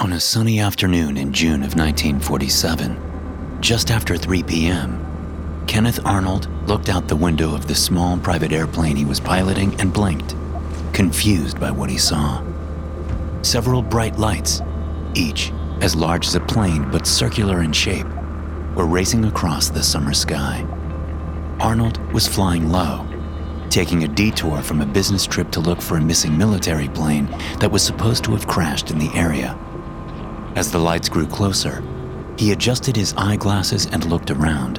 On a sunny afternoon in June of 1947, just after 3 p.m., Kenneth Arnold looked out the window of the small private airplane he was piloting and blinked, confused by what he saw. Several bright lights, each as large as a plane but circular in shape, were racing across the summer sky. Arnold was flying low, taking a detour from a business trip to look for a missing military plane that was supposed to have crashed in the area. As the lights grew closer, he adjusted his eyeglasses and looked around.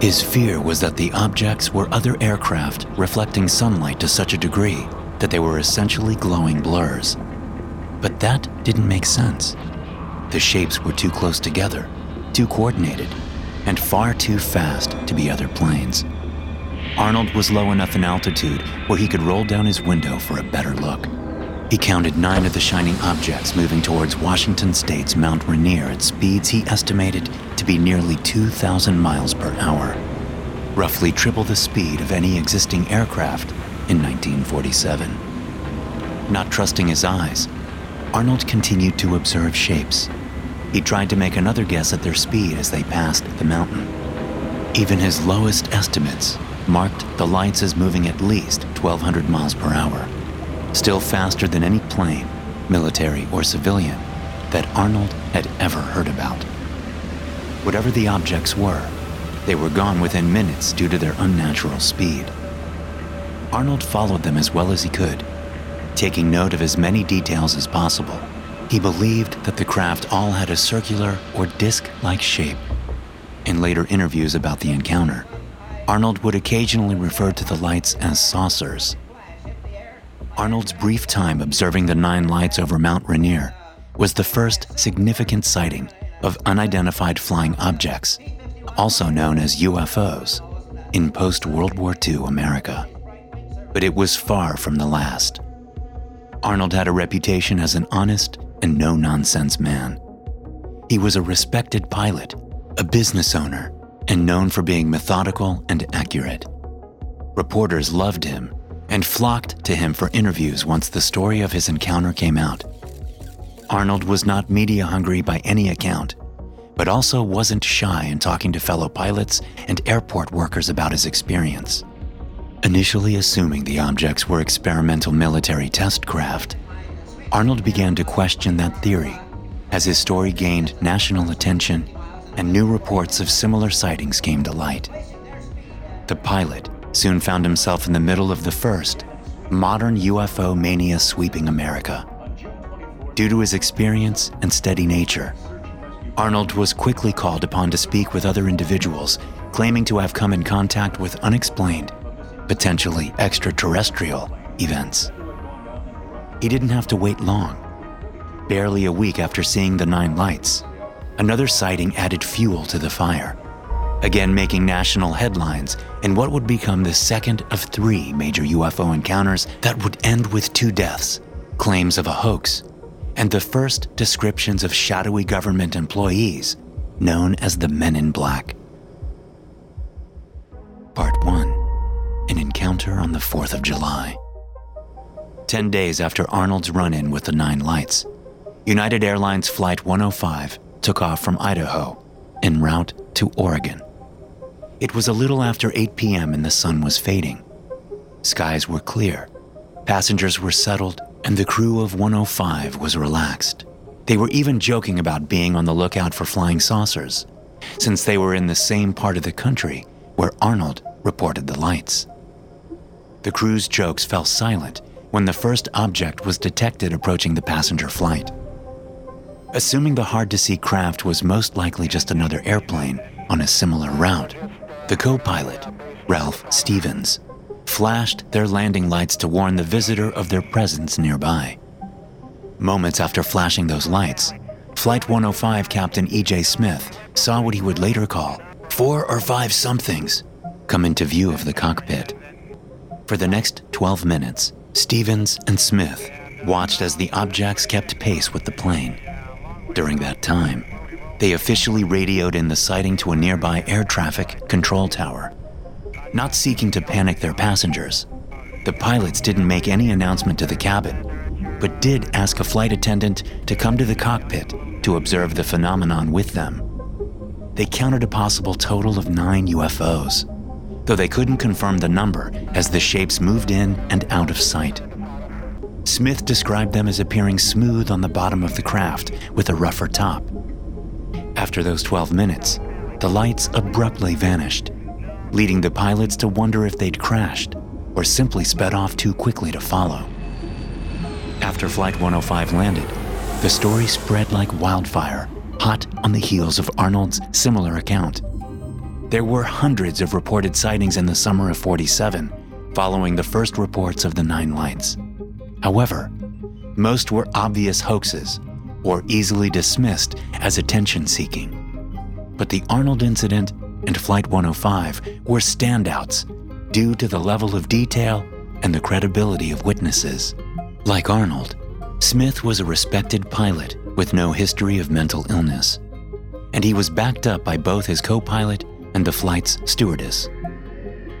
His fear was that the objects were other aircraft reflecting sunlight to such a degree that they were essentially glowing blurs. But that didn't make sense. The shapes were too close together, too coordinated, and far too fast to be other planes. Arnold was low enough in altitude where he could roll down his window for a better look. He counted nine of the shining objects moving towards Washington State's Mount Rainier at speeds he estimated to be nearly 2,000 miles per hour, roughly triple the speed of any existing aircraft in 1947. Not trusting his eyes, Arnold continued to observe shapes. He tried to make another guess at their speed as they passed the mountain. Even his lowest estimates marked the lights as moving at least 1,200 miles per hour still faster than any plane, military or civilian, that Arnold had ever heard about. Whatever the objects were, they were gone within minutes due to their unnatural speed. Arnold followed them as well as he could, taking note of as many details as possible. He believed that the craft all had a circular or disc like shape. In later interviews about the encounter, Arnold would occasionally refer to the lights as saucers. Arnold's brief time observing the nine lights over Mount Rainier was the first significant sighting of unidentified flying objects, also known as UFOs, in post World War II America. But it was far from the last. Arnold had a reputation as an honest and no nonsense man. He was a respected pilot, a business owner, and known for being methodical and accurate. Reporters loved him and flocked to him for interviews once the story of his encounter came out. Arnold was not media hungry by any account, but also wasn't shy in talking to fellow pilots and airport workers about his experience. Initially assuming the objects were experimental military test craft, Arnold began to question that theory as his story gained national attention and new reports of similar sightings came to light. The pilot, soon found himself in the middle of the first modern UFO mania sweeping America. Due to his experience and steady nature, Arnold was quickly called upon to speak with other individuals claiming to have come in contact with unexplained, potentially extraterrestrial events. He didn't have to wait long. Barely a week after seeing the nine lights, another sighting added fuel to the fire again making national headlines in what would become the second of three major UFO encounters that would end with two deaths, claims of a hoax, and the first descriptions of shadowy government employees known as the Men in Black. Part 1 An Encounter on the 4th of July. Ten days after Arnold's run in with the Nine Lights, United Airlines Flight 105 took off from Idaho en route to Oregon. It was a little after 8 p.m. and the sun was fading. Skies were clear, passengers were settled, and the crew of 105 was relaxed. They were even joking about being on the lookout for flying saucers, since they were in the same part of the country where Arnold reported the lights. The crew's jokes fell silent when the first object was detected approaching the passenger flight. Assuming the hard to see craft was most likely just another airplane on a similar route, the co pilot, Ralph Stevens, flashed their landing lights to warn the visitor of their presence nearby. Moments after flashing those lights, Flight 105 Captain E.J. Smith saw what he would later call four or five somethings come into view of the cockpit. For the next 12 minutes, Stevens and Smith watched as the objects kept pace with the plane. During that time, they officially radioed in the sighting to a nearby air traffic control tower. Not seeking to panic their passengers, the pilots didn't make any announcement to the cabin, but did ask a flight attendant to come to the cockpit to observe the phenomenon with them. They counted a possible total of nine UFOs, though they couldn't confirm the number as the shapes moved in and out of sight. Smith described them as appearing smooth on the bottom of the craft with a rougher top. After those 12 minutes, the lights abruptly vanished, leading the pilots to wonder if they'd crashed or simply sped off too quickly to follow. After Flight 105 landed, the story spread like wildfire, hot on the heels of Arnold's similar account. There were hundreds of reported sightings in the summer of 47, following the first reports of the Nine Lights. However, most were obvious hoaxes or easily dismissed as attention seeking. But the Arnold incident and Flight 105 were standouts due to the level of detail and the credibility of witnesses. Like Arnold, Smith was a respected pilot with no history of mental illness, and he was backed up by both his co pilot and the flight's stewardess.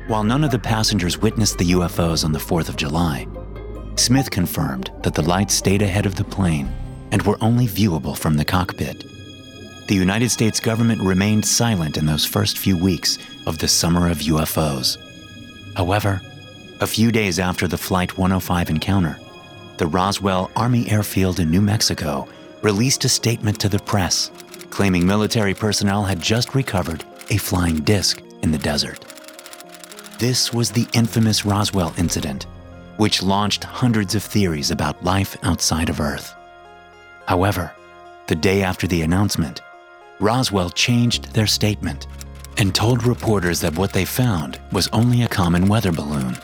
While none of the passengers witnessed the UFOs on the 4th of July, Smith confirmed that the lights stayed ahead of the plane and were only viewable from the cockpit. The United States government remained silent in those first few weeks of the summer of UFOs. However, a few days after the Flight 105 encounter, the Roswell Army Airfield in New Mexico released a statement to the press claiming military personnel had just recovered a flying disc in the desert. This was the infamous Roswell incident, which launched hundreds of theories about life outside of Earth. However, the day after the announcement, Roswell changed their statement and told reporters that what they found was only a common weather balloon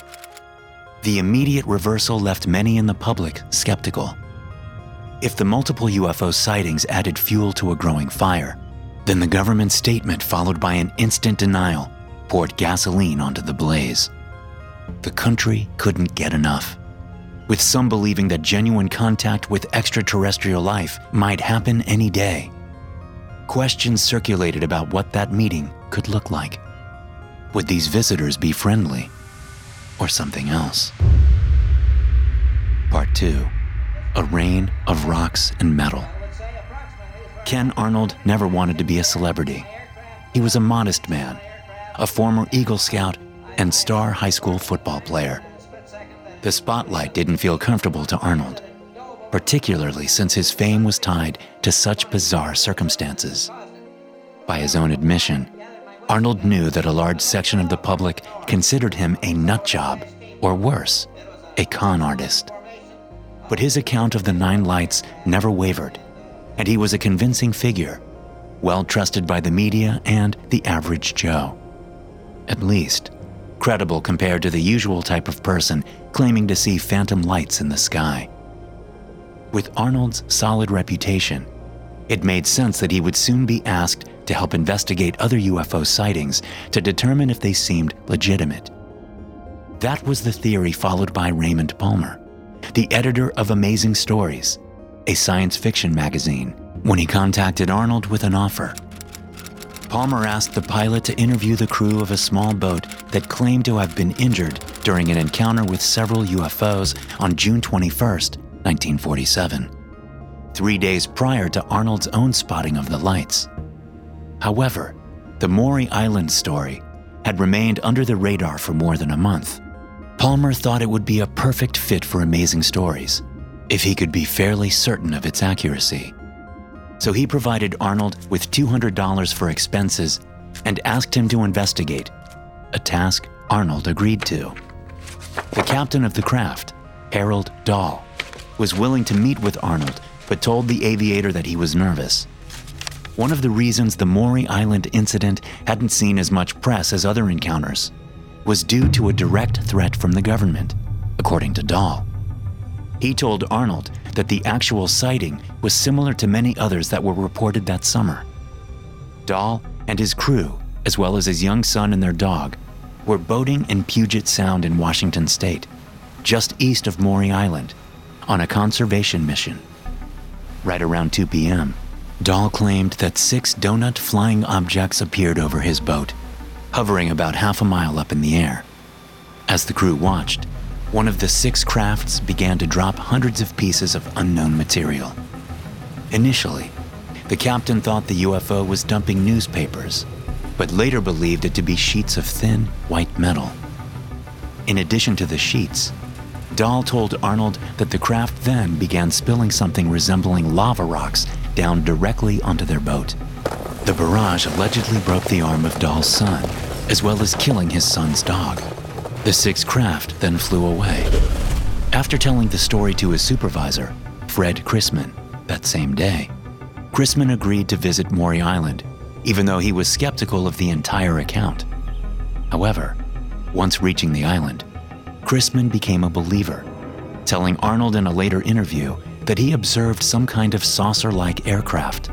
the immediate reversal left many in the public skeptical. If the multiple UFO sightings added fuel to a growing fire, then the government statement, followed by an instant denial, poured gasoline onto the blaze. The country couldn't get enough, with some believing that genuine contact with extraterrestrial life might happen any day. Questions circulated about what that meeting could look like. Would these visitors be friendly? or something else. Part 2 A Rain of Rocks and Metal. Ken Arnold never wanted to be a celebrity. He was a modest man, a former Eagle Scout and star high school football player. The spotlight didn't feel comfortable to Arnold, particularly since his fame was tied to such bizarre circumstances. By his own admission, Arnold knew that a large section of the public considered him a nut job, or worse, a con artist. But his account of the Nine Lights never wavered, and he was a convincing figure, well trusted by the media and the average Joe. At least, credible compared to the usual type of person claiming to see phantom lights in the sky. With Arnold's solid reputation, it made sense that he would soon be asked to help investigate other UFO sightings to determine if they seemed legitimate. That was the theory followed by Raymond Palmer, the editor of Amazing Stories, a science fiction magazine, when he contacted Arnold with an offer. Palmer asked the pilot to interview the crew of a small boat that claimed to have been injured during an encounter with several UFOs on June 21, 1947, three days prior to Arnold's own spotting of the lights. However, the Maury Island story had remained under the radar for more than a month. Palmer thought it would be a perfect fit for amazing stories if he could be fairly certain of its accuracy. So he provided Arnold with $200 for expenses and asked him to investigate, a task Arnold agreed to. The captain of the craft, Harold Dahl, was willing to meet with Arnold but told the aviator that he was nervous. One of the reasons the Maury Island incident hadn't seen as much press as other encounters was due to a direct threat from the government, according to Dahl. He told Arnold that the actual sighting was similar to many others that were reported that summer. Dahl and his crew, as well as his young son and their dog, were boating in Puget Sound in Washington state, just east of Maury Island, on a conservation mission. Right around 2 p.m., Dahl claimed that six donut flying objects appeared over his boat, hovering about half a mile up in the air. As the crew watched, one of the six crafts began to drop hundreds of pieces of unknown material. Initially, the captain thought the UFO was dumping newspapers, but later believed it to be sheets of thin, white metal. In addition to the sheets, Dahl told Arnold that the craft then began spilling something resembling lava rocks down directly onto their boat. The barrage allegedly broke the arm of Dahl's son, as well as killing his son's dog. The six craft then flew away. After telling the story to his supervisor, Fred Chrisman, that same day, Chrisman agreed to visit Maury Island, even though he was skeptical of the entire account. However, once reaching the island, Chrisman became a believer, telling Arnold in a later interview that he observed some kind of saucer like aircraft,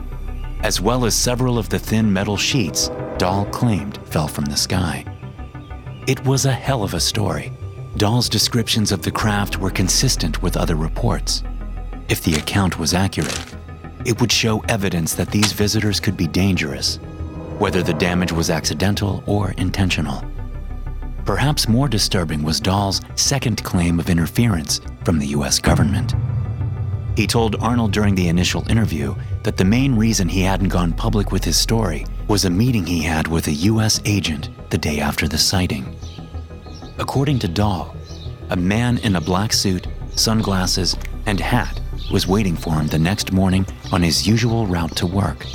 as well as several of the thin metal sheets Dahl claimed fell from the sky. It was a hell of a story. Dahl's descriptions of the craft were consistent with other reports. If the account was accurate, it would show evidence that these visitors could be dangerous, whether the damage was accidental or intentional. Perhaps more disturbing was Dahl's second claim of interference from the US government. He told Arnold during the initial interview that the main reason he hadn't gone public with his story was a meeting he had with a US agent the day after the sighting. According to Dahl, a man in a black suit, sunglasses, and hat was waiting for him the next morning on his usual route to work.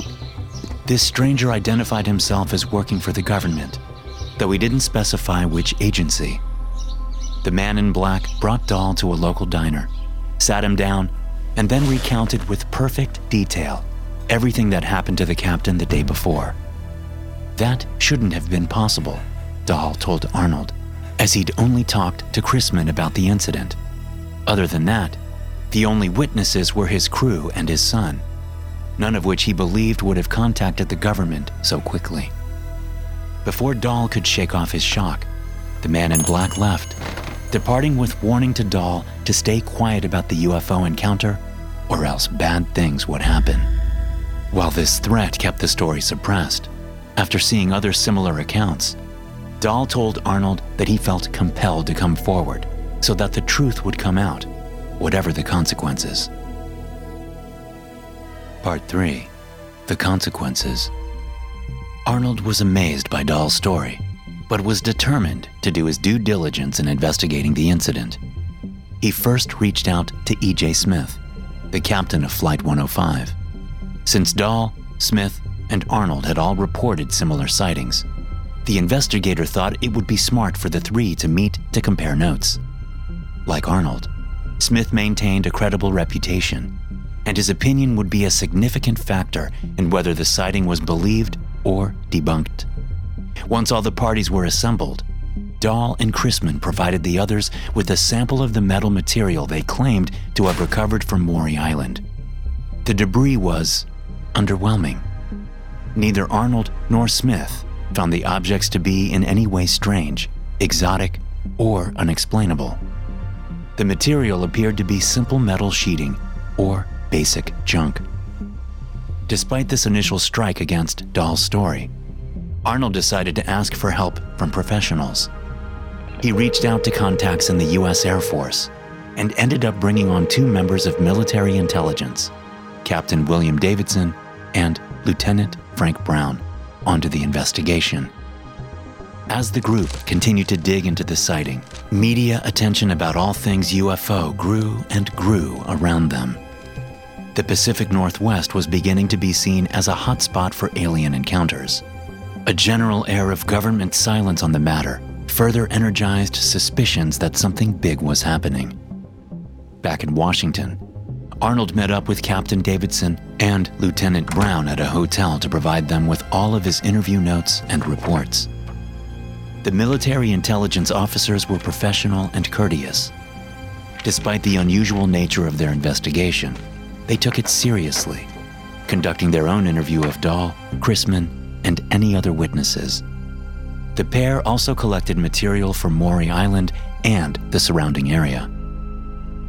This stranger identified himself as working for the government, though he didn't specify which agency. The man in black brought Dahl to a local diner, sat him down, and then recounted with perfect detail everything that happened to the captain the day before. That shouldn't have been possible, Dahl told Arnold, as he'd only talked to Chrisman about the incident. Other than that, the only witnesses were his crew and his son, none of which he believed would have contacted the government so quickly. Before Dahl could shake off his shock, the man in black left, departing with warning to Dahl to stay quiet about the UFO encounter or else bad things would happen. While this threat kept the story suppressed, after seeing other similar accounts, Dahl told Arnold that he felt compelled to come forward so that the truth would come out, whatever the consequences. Part 3 The Consequences. Arnold was amazed by Dahl's story, but was determined to do his due diligence in investigating the incident. He first reached out to E.J. Smith, the captain of Flight 105. Since Dahl, Smith, and Arnold had all reported similar sightings. The investigator thought it would be smart for the three to meet to compare notes. Like Arnold, Smith maintained a credible reputation, and his opinion would be a significant factor in whether the sighting was believed or debunked. Once all the parties were assembled, Dahl and Chrisman provided the others with a sample of the metal material they claimed to have recovered from Maury Island. The debris was underwhelming. Neither Arnold nor Smith found the objects to be in any way strange, exotic, or unexplainable. The material appeared to be simple metal sheeting or basic junk. Despite this initial strike against Dahl's story, Arnold decided to ask for help from professionals. He reached out to contacts in the U.S. Air Force and ended up bringing on two members of military intelligence, Captain William Davidson and Lieutenant Frank Brown onto the investigation. As the group continued to dig into the sighting, media attention about all things UFO grew and grew around them. The Pacific Northwest was beginning to be seen as a hotspot for alien encounters. A general air of government silence on the matter further energized suspicions that something big was happening. Back in Washington, Arnold met up with Captain Davidson and Lieutenant Brown at a hotel to provide them with all of his interview notes and reports. The military intelligence officers were professional and courteous. Despite the unusual nature of their investigation, they took it seriously, conducting their own interview of Dahl, Chrisman, and any other witnesses. The pair also collected material from Maury Island and the surrounding area.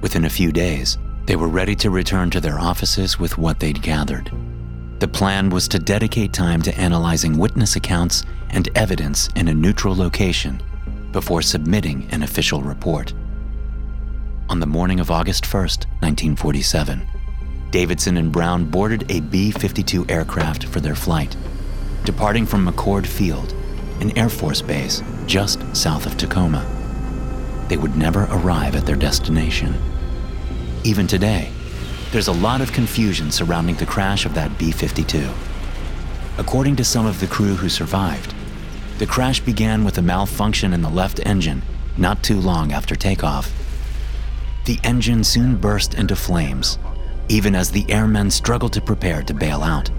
Within a few days, they were ready to return to their offices with what they'd gathered. The plan was to dedicate time to analyzing witness accounts and evidence in a neutral location before submitting an official report. on the morning of August 1st, 1947. Davidson and Brown boarded a B 52 aircraft for their flight, departing from McChord Field, an Air Force base just south of Tacoma. They would never arrive at their destination. Even today, there's a lot of confusion surrounding the crash of that B 52. According to some of the crew who survived, the crash began with a malfunction in the left engine not too long after takeoff. The engine soon burst into flames even as the airmen struggled to prepare to bail out.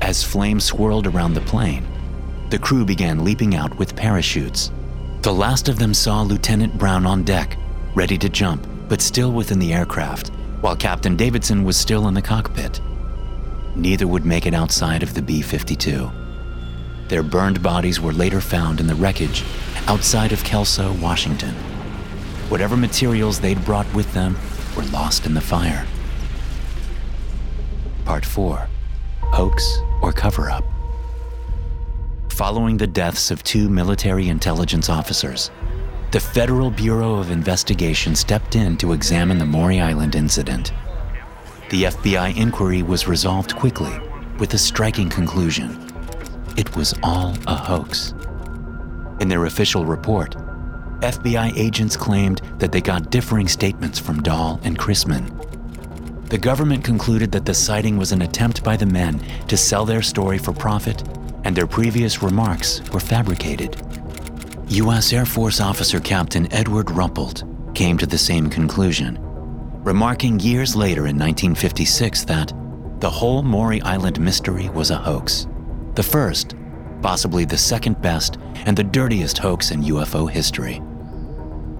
As flames swirled around the plane, the crew began leaping out with parachutes. The last of them saw Lieutenant Brown on deck, ready to jump, but still within the aircraft, while Captain Davidson was still in the cockpit. Neither would make it outside of the B 52. Their burned bodies were later found in the wreckage outside of Kelso, Washington. Whatever materials they'd brought with them were lost in the fire. Part 4 Hoax or Cover Up. Following the deaths of two military intelligence officers, the Federal Bureau of Investigation stepped in to examine the Maury Island incident. The FBI inquiry was resolved quickly with a striking conclusion it was all a hoax. In their official report, FBI agents claimed that they got differing statements from Dahl and Chrisman the government concluded that the sighting was an attempt by the men to sell their story for profit, and their previous remarks were fabricated. U.S. Air Force Officer Captain Edward Ruppelt came to the same conclusion, remarking years later in 1956 that the whole Maury Island mystery was a hoax. The first, possibly the second best, and the dirtiest hoax in UFO history.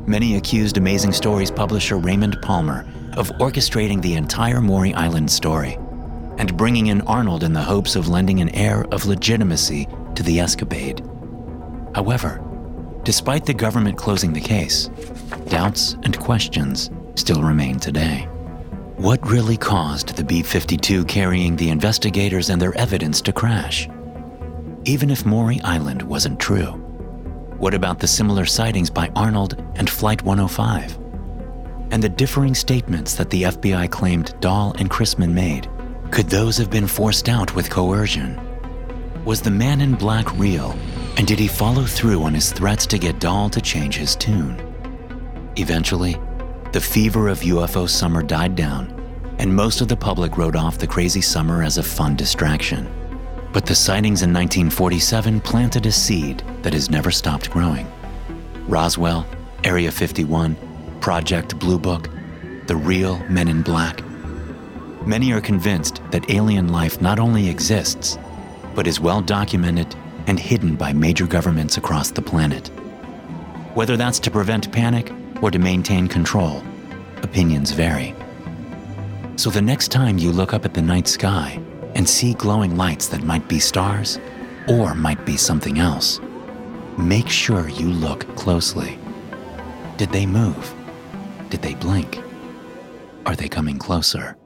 Many accused Amazing Stories publisher Raymond Palmer of orchestrating the entire Maury Island story and bringing in Arnold in the hopes of lending an air of legitimacy to the escapade. However, despite the government closing the case, doubts and questions still remain today. What really caused the B 52 carrying the investigators and their evidence to crash? Even if Maury Island wasn't true, what about the similar sightings by Arnold and Flight 105? and the differing statements that the FBI claimed Dahl and Chrisman made. Could those have been forced out with coercion? Was the man in black real, and did he follow through on his threats to get Dahl to change his tune? Eventually, the fever of UFO summer died down, and most of the public wrote off the crazy summer as a fun distraction. But the sightings in 1947 planted a seed that has never stopped growing. Roswell, Area 51, Project Blue Book, the real Men in Black. Many are convinced that alien life not only exists, but is well documented and hidden by major governments across the planet. Whether that's to prevent panic or to maintain control, opinions vary. So the next time you look up at the night sky and see glowing lights that might be stars or might be something else, make sure you look closely. Did they move? Did they blink? Are they coming closer?